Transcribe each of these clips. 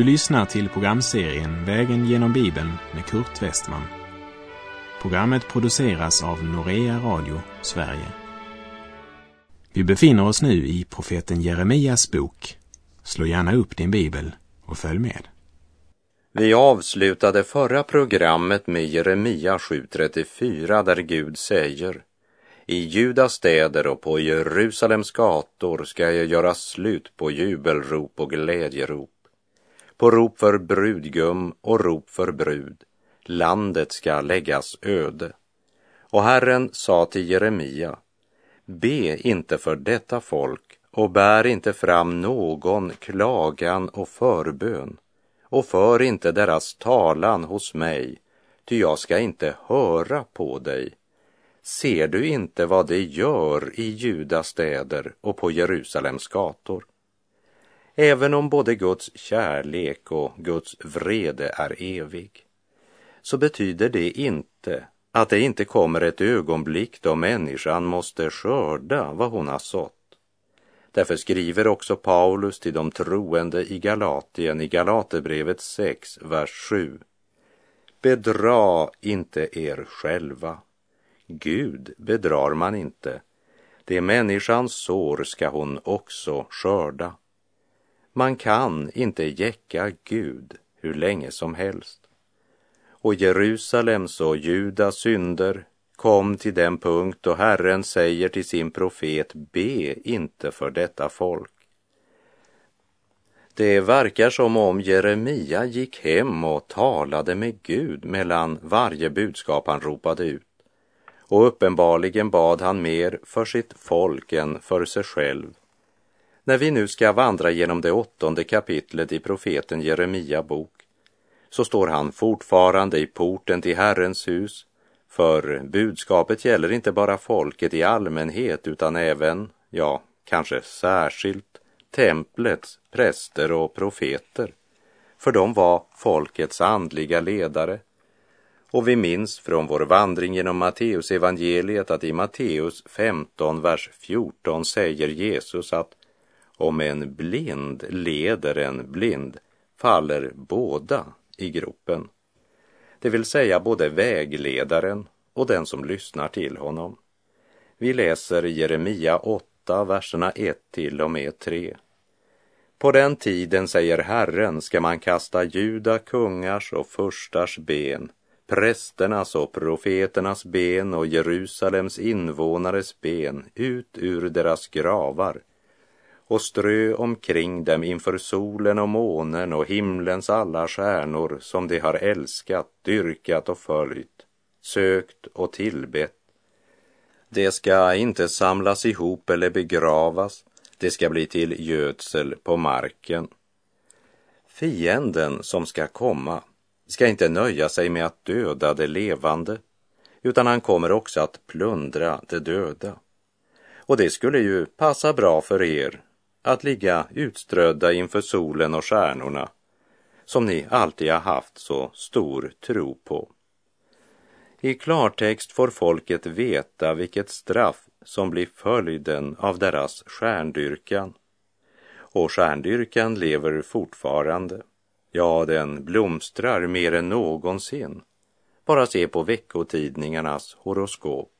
Du lyssnar till programserien Vägen genom Bibeln med Kurt Westman. Programmet produceras av Norea Radio Sverige. Vi befinner oss nu i profeten Jeremias bok. Slå gärna upp din bibel och följ med. Vi avslutade förra programmet med Jeremia 7.34 där Gud säger I Judas städer och på Jerusalems gator ska jag göra slut på jubelrop och glädjerop på rop för brudgum och rop för brud. Landet ska läggas öde. Och Herren sa till Jeremia, be inte för detta folk och bär inte fram någon klagan och förbön och för inte deras talan hos mig, ty jag ska inte höra på dig. Ser du inte vad de gör i Judas städer och på Jerusalems gator? Även om både Guds kärlek och Guds vrede är evig, så betyder det inte att det inte kommer ett ögonblick då människan måste skörda vad hon har sått. Därför skriver också Paulus till de troende i Galatien i Galaterbrevet 6, vers 7. Bedra inte er själva. Gud bedrar man inte. Det människans sår ska hon också skörda. Man kan inte jäcka Gud hur länge som helst. Och Jerusalems och Judas synder kom till den punkt då Herren säger till sin profet, be inte för detta folk. Det verkar som om Jeremia gick hem och talade med Gud mellan varje budskap han ropade ut. Och uppenbarligen bad han mer för sitt folk än för sig själv när vi nu ska vandra genom det åttonde kapitlet i profeten Jeremia bok så står han fortfarande i porten till Herrens hus, för budskapet gäller inte bara folket i allmänhet utan även, ja, kanske särskilt, templets präster och profeter, för de var folkets andliga ledare. Och vi minns från vår vandring genom Matteus evangeliet att i Matteus 15, vers 14 säger Jesus att om en blind leder en blind faller båda i gropen. Det vill säga både vägledaren och den som lyssnar till honom. Vi läser Jeremia 8, verserna 1 till och med 3. På den tiden, säger Herren, ska man kasta juda kungars och förstars ben, prästernas och profeternas ben och Jerusalems invånares ben ut ur deras gravar och strö omkring dem inför solen och månen och himlens alla stjärnor som de har älskat, dyrkat och följt, sökt och tillbett. Det ska inte samlas ihop eller begravas, det ska bli till gödsel på marken. Fienden som ska komma ska inte nöja sig med att döda det levande, utan han kommer också att plundra det döda. Och det skulle ju passa bra för er att ligga utströdda inför solen och stjärnorna som ni alltid har haft så stor tro på. I klartext får folket veta vilket straff som blir följden av deras stjärndyrkan. Och stjärndyrkan lever fortfarande. Ja, den blomstrar mer än någonsin. Bara se på veckotidningarnas horoskop.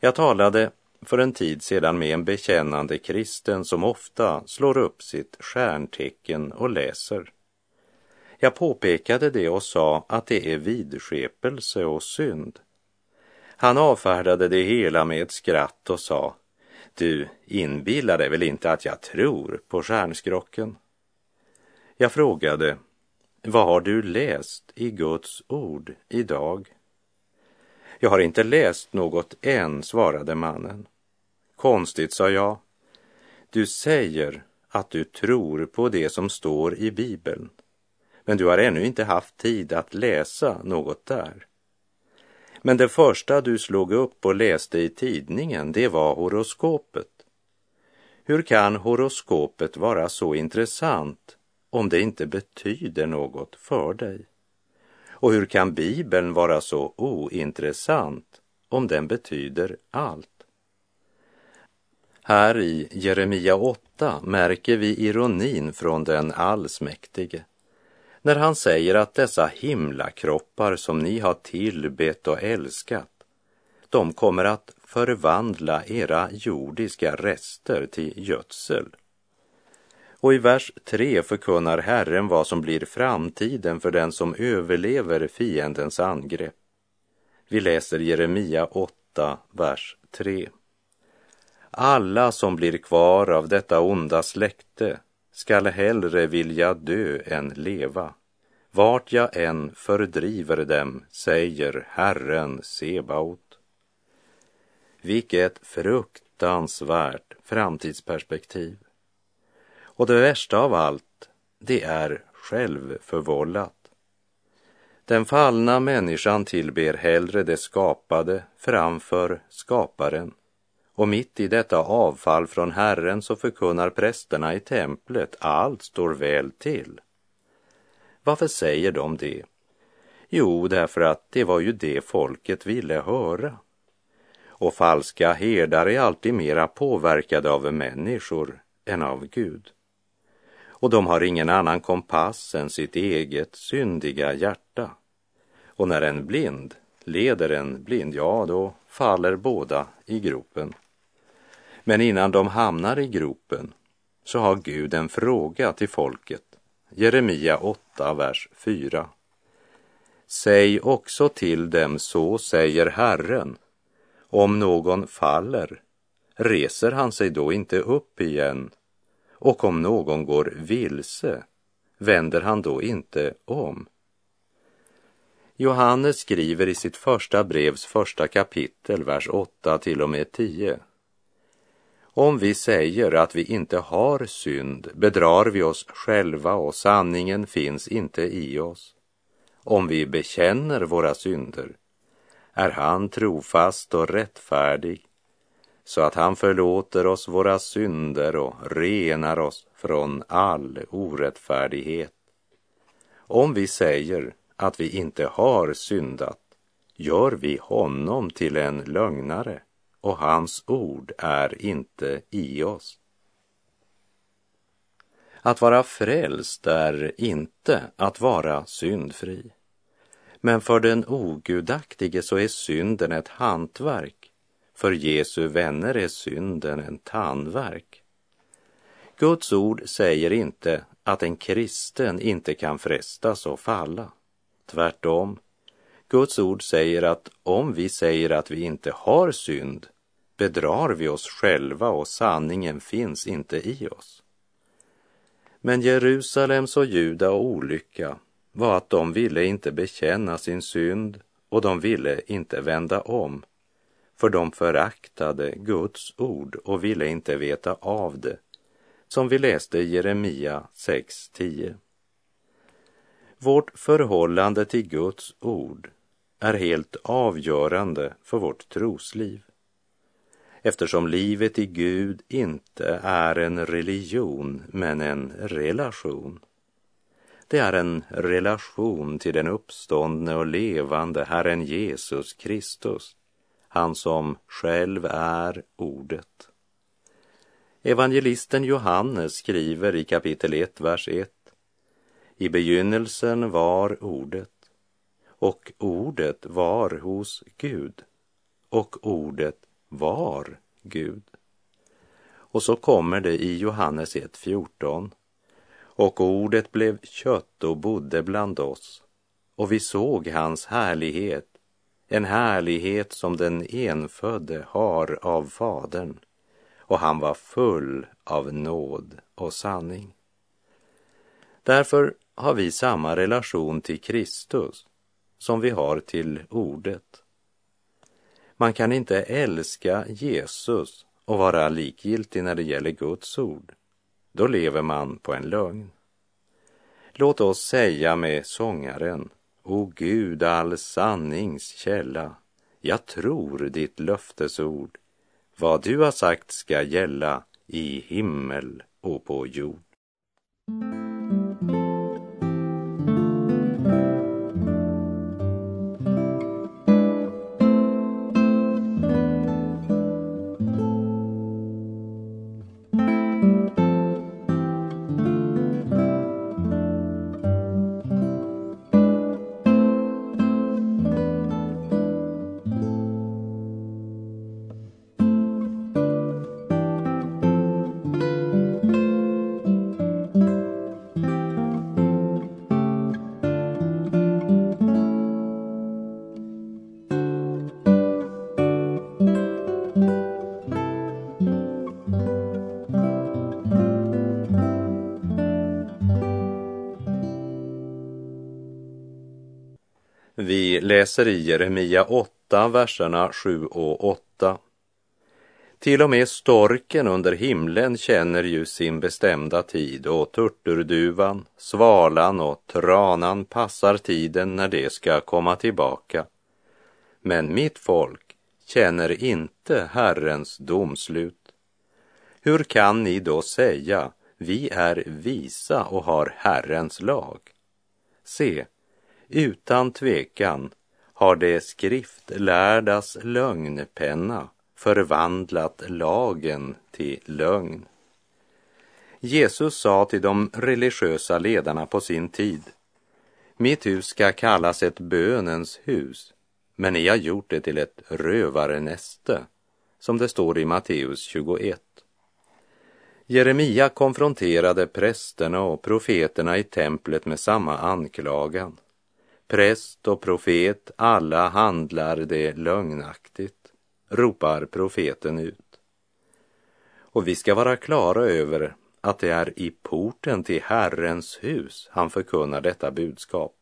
Jag talade för en tid sedan med en bekännande kristen som ofta slår upp sitt stjärntecken och läser. Jag påpekade det och sa att det är vidskepelse och synd. Han avfärdade det hela med ett skratt och sa Du inbillar dig väl inte att jag tror på stjärnskrocken? Jag frågade Vad har du läst i Guds ord idag? Jag har inte läst något än, svarade mannen. Konstigt, sa jag. Du säger att du tror på det som står i Bibeln, men du har ännu inte haft tid att läsa något där. Men det första du slog upp och läste i tidningen, det var horoskopet. Hur kan horoskopet vara så intressant om det inte betyder något för dig? Och hur kan Bibeln vara så ointressant om den betyder allt? Här i Jeremia 8 märker vi ironin från den allsmäktige när han säger att dessa himlakroppar som ni har tillbett och älskat, de kommer att förvandla era jordiska rester till gödsel. Och i vers 3 förkunnar Herren vad som blir framtiden för den som överlever fiendens angrepp. Vi läser Jeremia 8, vers 3. Alla som blir kvar av detta onda släkte skall hellre vilja dö än leva. Vart jag än fördriver dem, säger Herren Sebaot. Vilket fruktansvärt framtidsperspektiv. Och det värsta av allt, det är självförvållat. Den fallna människan tillber hellre det skapade framför skaparen. Och mitt i detta avfall från Herren så förkunnar prästerna i templet allt står väl till. Varför säger de det? Jo, därför att det var ju det folket ville höra. Och falska herdar är alltid mera påverkade av människor än av Gud. Och de har ingen annan kompass än sitt eget syndiga hjärta. Och när en blind leder en blind, ja, då faller båda i gropen. Men innan de hamnar i gropen så har Gud en fråga till folket. Jeremia 8, vers 4. Säg också till dem, så säger Herren, om någon faller, reser han sig då inte upp igen? Och om någon går vilse, vänder han då inte om? Johannes skriver i sitt första brevs första kapitel, vers 8 till och med 10. Om vi säger att vi inte har synd bedrar vi oss själva och sanningen finns inte i oss. Om vi bekänner våra synder är han trofast och rättfärdig så att han förlåter oss våra synder och renar oss från all orättfärdighet. Om vi säger att vi inte har syndat gör vi honom till en lögnare och hans ord är inte i oss. Att vara frälst är inte att vara syndfri. Men för den ogudaktige så är synden ett hantverk. För Jesu vänner är synden en tandverk. Guds ord säger inte att en kristen inte kan frestas och falla. Tvärtom, Guds ord säger att om vi säger att vi inte har synd bedrar vi oss själva och sanningen finns inte i oss. Men Jerusalems och Juda olycka var att de ville inte bekänna sin synd och de ville inte vända om, för de föraktade Guds ord och ville inte veta av det, som vi läste i Jeremia 6.10. Vårt förhållande till Guds ord är helt avgörande för vårt trosliv eftersom livet i Gud inte är en religion men en relation. Det är en relation till den uppståndne och levande Herren Jesus Kristus, han som själv är Ordet. Evangelisten Johannes skriver i kapitel 1, vers 1. I begynnelsen var Ordet, och Ordet var hos Gud, och Ordet var Gud. Och så kommer det i Johannes 1.14. Och ordet blev kött och bodde bland oss, och vi såg hans härlighet, en härlighet som den enfödde har av Fadern, och han var full av nåd och sanning. Därför har vi samma relation till Kristus som vi har till Ordet. Man kan inte älska Jesus och vara likgiltig när det gäller Guds ord. Då lever man på en lögn. Låt oss säga med sångaren, O Gud, all sannings källa, jag tror ditt löftesord. Vad du har sagt ska gälla i himmel och på jord. Vi läser i Jeremia 8, verserna 7 och 8. Till och med storken under himlen känner ju sin bestämda tid och turturduvan, svalan och tranan passar tiden när det ska komma tillbaka. Men mitt folk känner inte Herrens domslut. Hur kan ni då säga, vi är visa och har Herrens lag? Se, utan tvekan har det skriftlärdas lögnpenna förvandlat lagen till lögn. Jesus sa till de religiösa ledarna på sin tid, mitt hus ska kallas ett bönens hus, men ni har gjort det till ett rövarnäste, som det står i Matteus 21. Jeremia konfronterade prästerna och profeterna i templet med samma anklagan. Präst och profet, alla handlar det lögnaktigt, ropar profeten ut. Och vi ska vara klara över att det är i porten till Herrens hus han förkunnar detta budskap.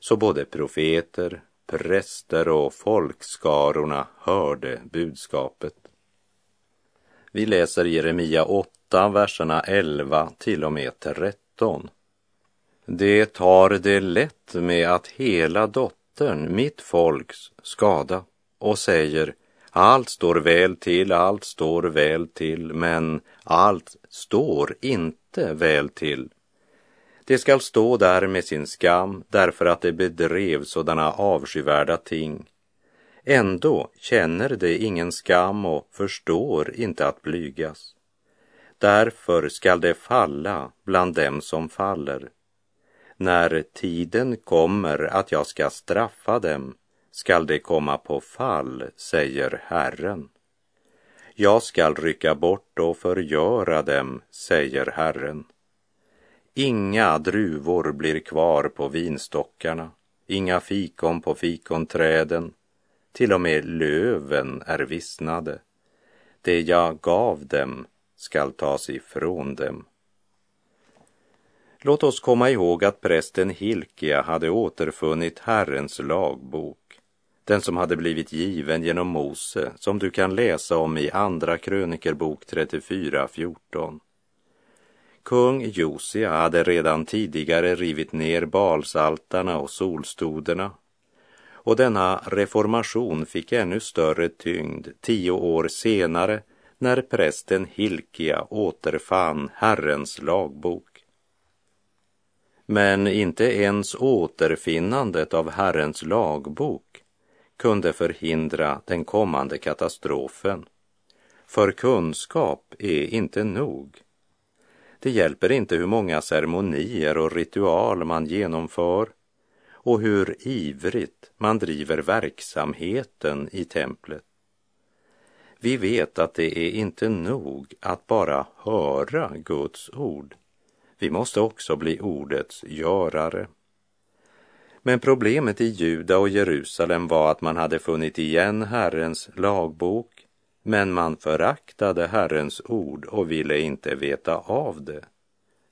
Så både profeter, präster och folkskarorna hörde budskapet. Vi läser Jeremia 8, verserna 11 till och med 13. Det tar det lätt med att hela dottern, mitt folks, skada och säger allt står väl till, allt står väl till, men allt står inte väl till. Det skall stå där med sin skam därför att det bedrev sådana avskyvärda ting. Ändå känner det ingen skam och förstår inte att blygas. Därför skall det falla bland dem som faller. När tiden kommer att jag ska straffa dem skall det komma på fall, säger Herren. Jag skall rycka bort och förgöra dem, säger Herren. Inga druvor blir kvar på vinstockarna, inga fikon på fikonträden, till och med löven är vissnade. Det jag gav dem skall tas ifrån dem. Låt oss komma ihåg att prästen Hilkia hade återfunnit Herrens lagbok, den som hade blivit given genom Mose, som du kan läsa om i Andra krönikerbok 34.14. Kung Josia hade redan tidigare rivit ner balsaltarna och solstoderna och denna reformation fick ännu större tyngd tio år senare när prästen Hilkia återfann Herrens lagbok. Men inte ens återfinnandet av Herrens lagbok kunde förhindra den kommande katastrofen. För kunskap är inte nog. Det hjälper inte hur många ceremonier och ritual man genomför och hur ivrigt man driver verksamheten i templet. Vi vet att det är inte nog att bara höra Guds ord. Vi måste också bli ordets görare. Men problemet i Juda och Jerusalem var att man hade funnit igen Herrens lagbok, men man föraktade Herrens ord och ville inte veta av det.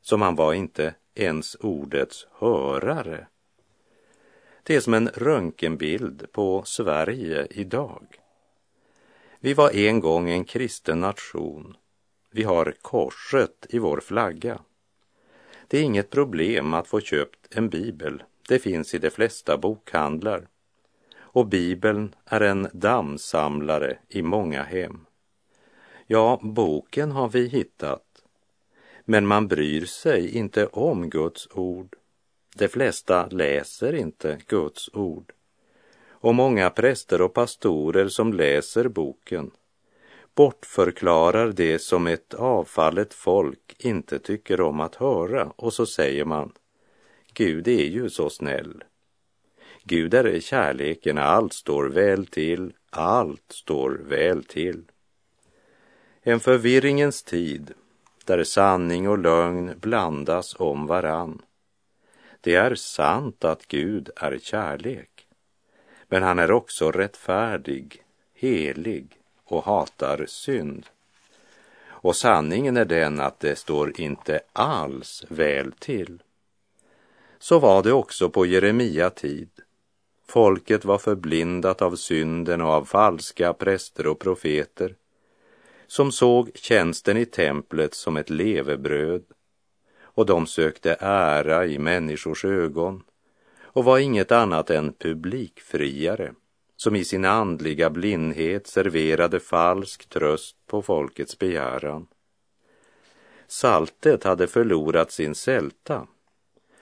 Så man var inte ens ordets hörare. Det är som en röntgenbild på Sverige idag. Vi var en gång en kristen nation. Vi har korset i vår flagga. Det är inget problem att få köpt en bibel. Det finns i de flesta bokhandlar. Och bibeln är en dammsamlare i många hem. Ja, boken har vi hittat. Men man bryr sig inte om Guds ord. De flesta läser inte Guds ord. Och många präster och pastorer som läser boken bortförklarar det som ett avfallet folk inte tycker om att höra och så säger man Gud är ju så snäll. Gud är kärleken, allt står väl till, allt står väl till. En förvirringens tid där sanning och lögn blandas om varann. Det är sant att Gud är kärlek, men han är också rättfärdig, helig och hatar synd. Och sanningen är den att det står inte alls väl till. Så var det också på Jeremia tid. Folket var förblindat av synden och av falska präster och profeter som såg tjänsten i templet som ett levebröd och de sökte ära i människors ögon och var inget annat än publikfriare som i sin andliga blindhet serverade falsk tröst på folkets begäran. Saltet hade förlorat sin sälta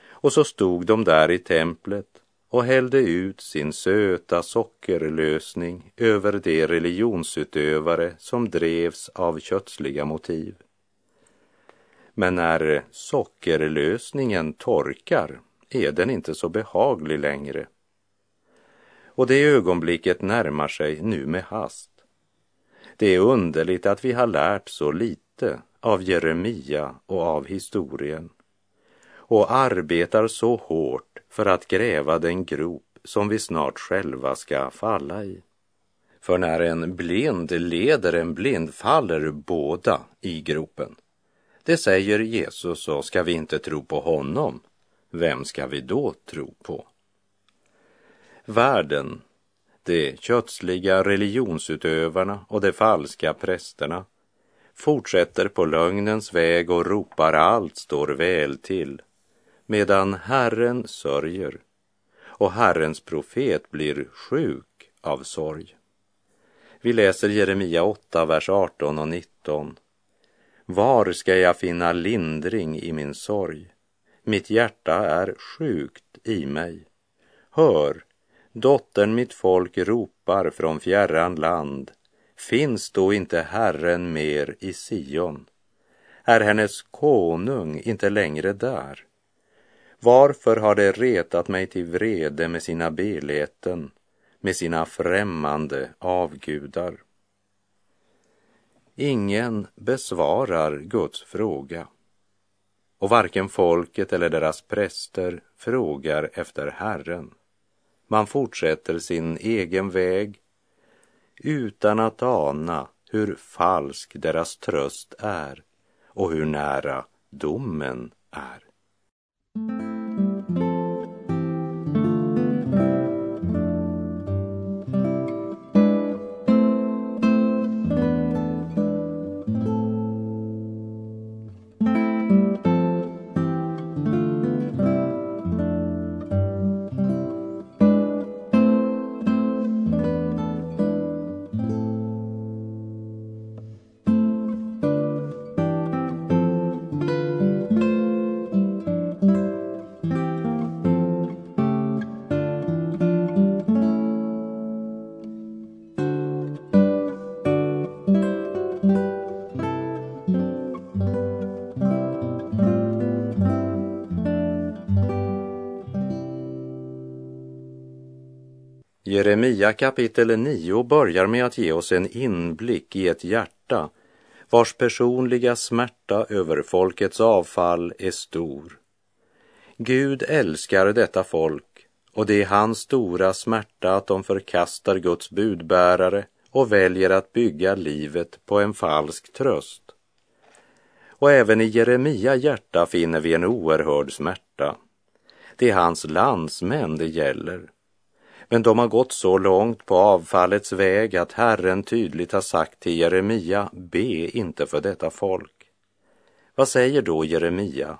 och så stod de där i templet och hällde ut sin söta sockerlösning över de religionsutövare som drevs av kötsliga motiv. Men när sockerlösningen torkar är den inte så behaglig längre. Och det ögonblicket närmar sig nu med hast. Det är underligt att vi har lärt så lite av Jeremia och av historien och arbetar så hårt för att gräva den grop som vi snart själva ska falla i. För när en blind leder en blind faller båda i gropen. Det säger Jesus och ska vi inte tro på honom, vem ska vi då tro på? Världen, de kötsliga religionsutövarna och de falska prästerna fortsätter på lögnens väg och ropar allt står väl till medan Herren sörjer och Herrens profet blir sjuk av sorg. Vi läser Jeremia 8, vers 18 och 19. Var ska jag finna lindring i min sorg? Mitt hjärta är sjukt i mig. Hör, dottern mitt folk ropar från fjärran land. Finns då inte Herren mer i Sion? Är hennes konung inte längre där? Varför har de retat mig till vrede med sina beleten, med sina främmande avgudar? Ingen besvarar Guds fråga och varken folket eller deras präster frågar efter Herren. Man fortsätter sin egen väg utan att ana hur falsk deras tröst är och hur nära domen är. Jeremia kapitel 9 börjar med att ge oss en inblick i ett hjärta vars personliga smärta över folkets avfall är stor. Gud älskar detta folk och det är hans stora smärta att de förkastar Guds budbärare och väljer att bygga livet på en falsk tröst. Och även i Jeremia hjärta finner vi en oerhörd smärta. Det är hans landsmän det gäller men de har gått så långt på avfallets väg att Herren tydligt har sagt till Jeremia, be inte för detta folk. Vad säger då Jeremia?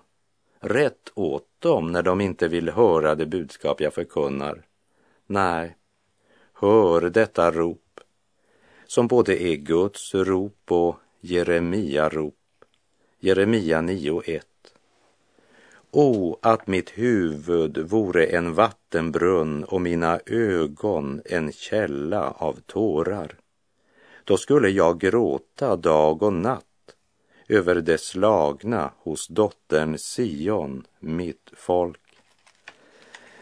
Rätt åt dem när de inte vill höra det budskap jag förkunnar. Nej, hör detta rop, som både är Guds rop och Jeremia rop. Jeremia 9.1. O, att mitt huvud vore en vattenbrunn och mina ögon en källa av tårar. Då skulle jag gråta dag och natt över det slagna hos dottern Sion, mitt folk.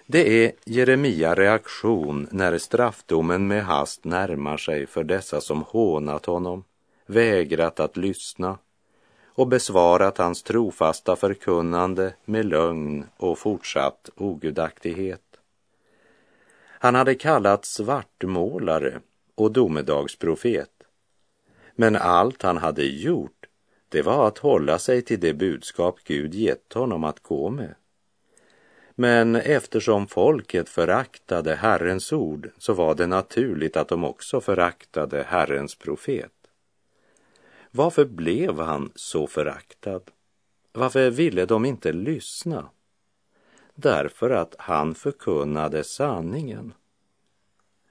Det är Jeremia reaktion när straffdomen med hast närmar sig för dessa som hånat honom, vägrat att lyssna och besvarat hans trofasta förkunnande med lögn och fortsatt ogudaktighet. Han hade kallats svartmålare och domedagsprofet. Men allt han hade gjort, det var att hålla sig till det budskap Gud gett honom att gå med. Men eftersom folket föraktade Herrens ord så var det naturligt att de också föraktade Herrens profet. Varför blev han så föraktad? Varför ville de inte lyssna? Därför att han förkunnade sanningen.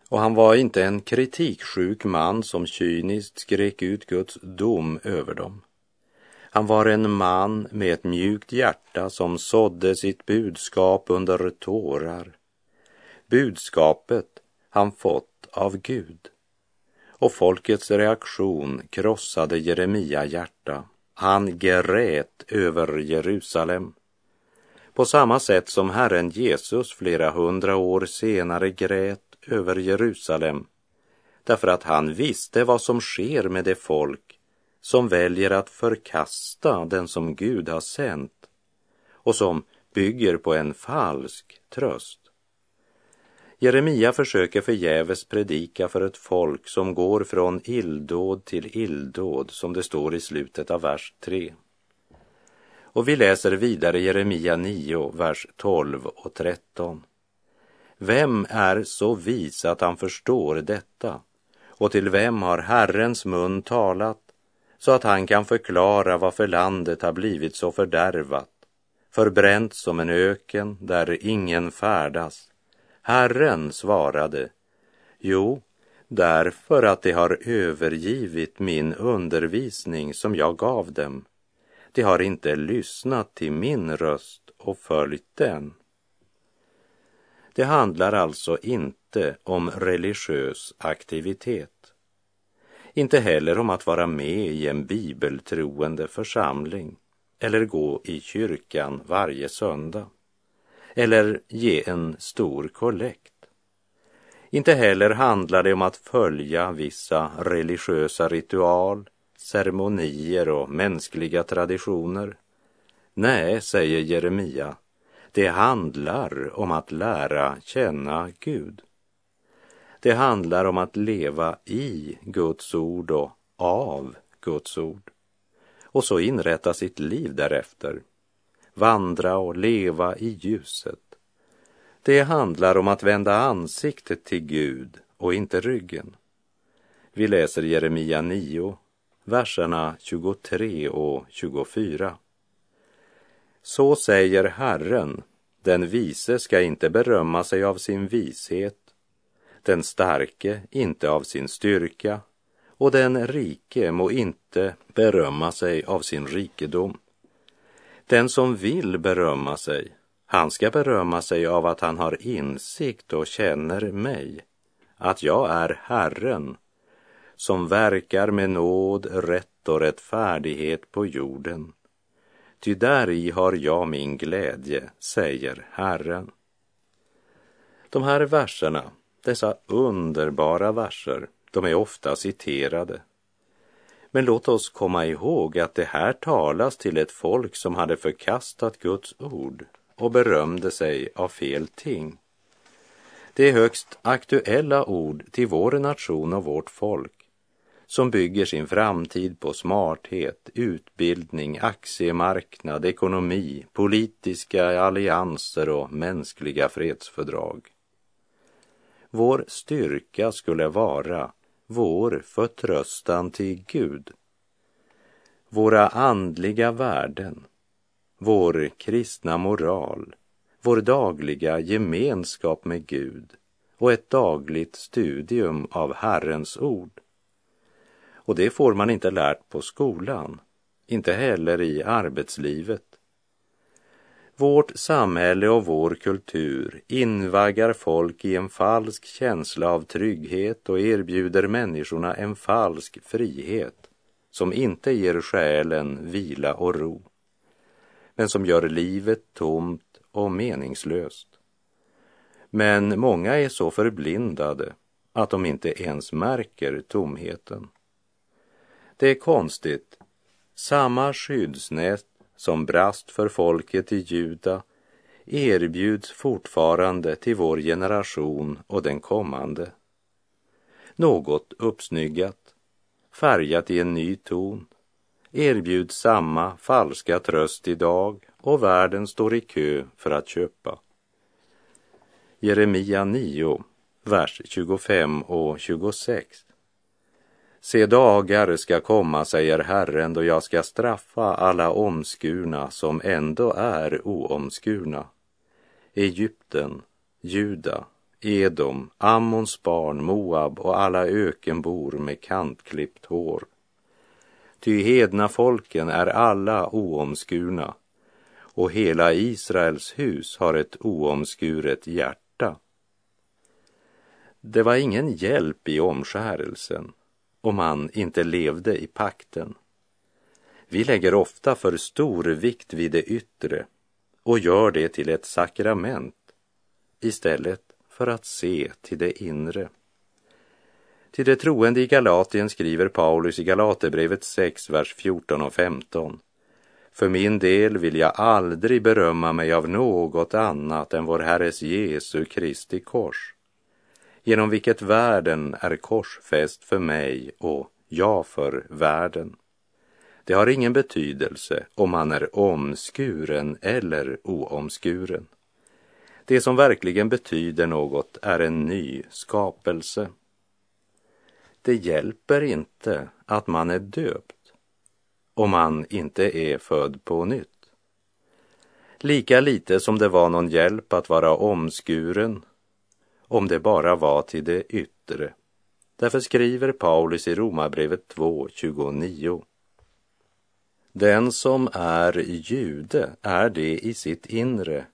Och han var inte en kritiksjuk man som kyniskt skrek ut Guds dom över dem. Han var en man med ett mjukt hjärta som sådde sitt budskap under tårar. Budskapet han fått av Gud. Och folkets reaktion krossade Jeremia hjärta. Han grät över Jerusalem. På samma sätt som Herren Jesus flera hundra år senare grät över Jerusalem därför att han visste vad som sker med det folk som väljer att förkasta den som Gud har sänt och som bygger på en falsk tröst. Jeremia försöker förgäves predika för ett folk som går från illdåd till illdåd, som det står i slutet av vers 3. Och vi läser vidare Jeremia 9, vers 12 och 13. Vem är så vis att han förstår detta? Och till vem har Herrens mun talat så att han kan förklara varför landet har blivit så fördärvat, förbränt som en öken där ingen färdas? Herren svarade, jo, därför att de har övergivit min undervisning som jag gav dem. De har inte lyssnat till min röst och följt den. Det handlar alltså inte om religiös aktivitet. Inte heller om att vara med i en bibeltroende församling eller gå i kyrkan varje söndag eller ge en stor kollekt. Inte heller handlar det om att följa vissa religiösa ritual, ceremonier och mänskliga traditioner. Nej, säger Jeremia, det handlar om att lära känna Gud. Det handlar om att leva i Guds ord och av Guds ord och så inrätta sitt liv därefter. Vandra och leva i ljuset. Det handlar om att vända ansiktet till Gud och inte ryggen. Vi läser Jeremia 9, verserna 23 och 24. Så säger Herren, den vise ska inte berömma sig av sin vishet, den starke inte av sin styrka och den rike må inte berömma sig av sin rikedom. Den som vill berömma sig, han ska berömma sig av att han har insikt och känner mig, att jag är Herren, som verkar med nåd, rätt och rättfärdighet på jorden. Ty däri har jag min glädje, säger Herren. De här verserna, dessa underbara verser, de är ofta citerade. Men låt oss komma ihåg att det här talas till ett folk som hade förkastat Guds ord och berömde sig av fel ting. Det är högst aktuella ord till vår nation och vårt folk som bygger sin framtid på smarthet, utbildning, aktiemarknad, ekonomi, politiska allianser och mänskliga fredsfördrag. Vår styrka skulle vara vår förtröstan till Gud, våra andliga värden, vår kristna moral, vår dagliga gemenskap med Gud och ett dagligt studium av Herrens ord. Och det får man inte lärt på skolan, inte heller i arbetslivet. Vårt samhälle och vår kultur invaggar folk i en falsk känsla av trygghet och erbjuder människorna en falsk frihet som inte ger själen vila och ro, men som gör livet tomt och meningslöst. Men många är så förblindade att de inte ens märker tomheten. Det är konstigt. Samma skyddsnät som brast för folket i Juda erbjuds fortfarande till vår generation och den kommande. Något uppsnyggat, färgat i en ny ton, erbjuds samma falska tröst idag och världen står i kö för att köpa. Jeremia 9, vers 25 och 26. Se dagar ska komma, säger Herren, då jag ska straffa alla omskurna som ändå är oomskurna. Egypten, Juda, Edom, Ammons barn, Moab och alla ökenbor med kantklippt hår. Ty hedna folken är alla oomskurna och hela Israels hus har ett oomskuret hjärta. Det var ingen hjälp i omskärelsen om man inte levde i pakten. Vi lägger ofta för stor vikt vid det yttre och gör det till ett sakrament istället för att se till det inre. Till det troende i Galatien skriver Paulus i Galaterbrevet 6, vers 14 och 15. För min del vill jag aldrig berömma mig av något annat än vår Herres Jesu Kristi kors, genom vilket världen är korsfäst för mig och jag för världen. Det har ingen betydelse om man är omskuren eller oomskuren. Det som verkligen betyder något är en ny skapelse. Det hjälper inte att man är döpt om man inte är född på nytt. Lika lite som det var någon hjälp att vara omskuren om det bara var till det yttre. Därför skriver Paulus i Romarbrevet 2.29. Den som är jude är det i sitt inre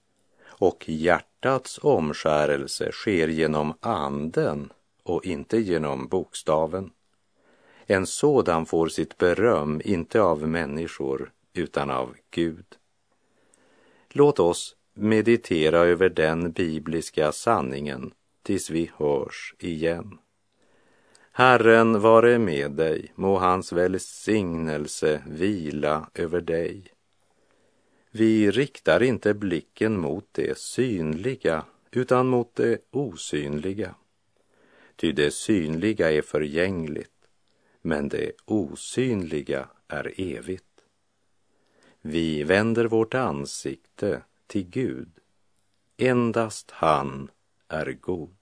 och hjärtats omskärelse sker genom anden och inte genom bokstaven. En sådan får sitt beröm inte av människor utan av Gud. Låt oss meditera över den bibliska sanningen tills vi hörs igen. Herren vare med dig, må hans välsignelse vila över dig. Vi riktar inte blicken mot det synliga utan mot det osynliga. Ty det synliga är förgängligt, men det osynliga är evigt. Vi vänder vårt ansikte till Gud. Endast han är god.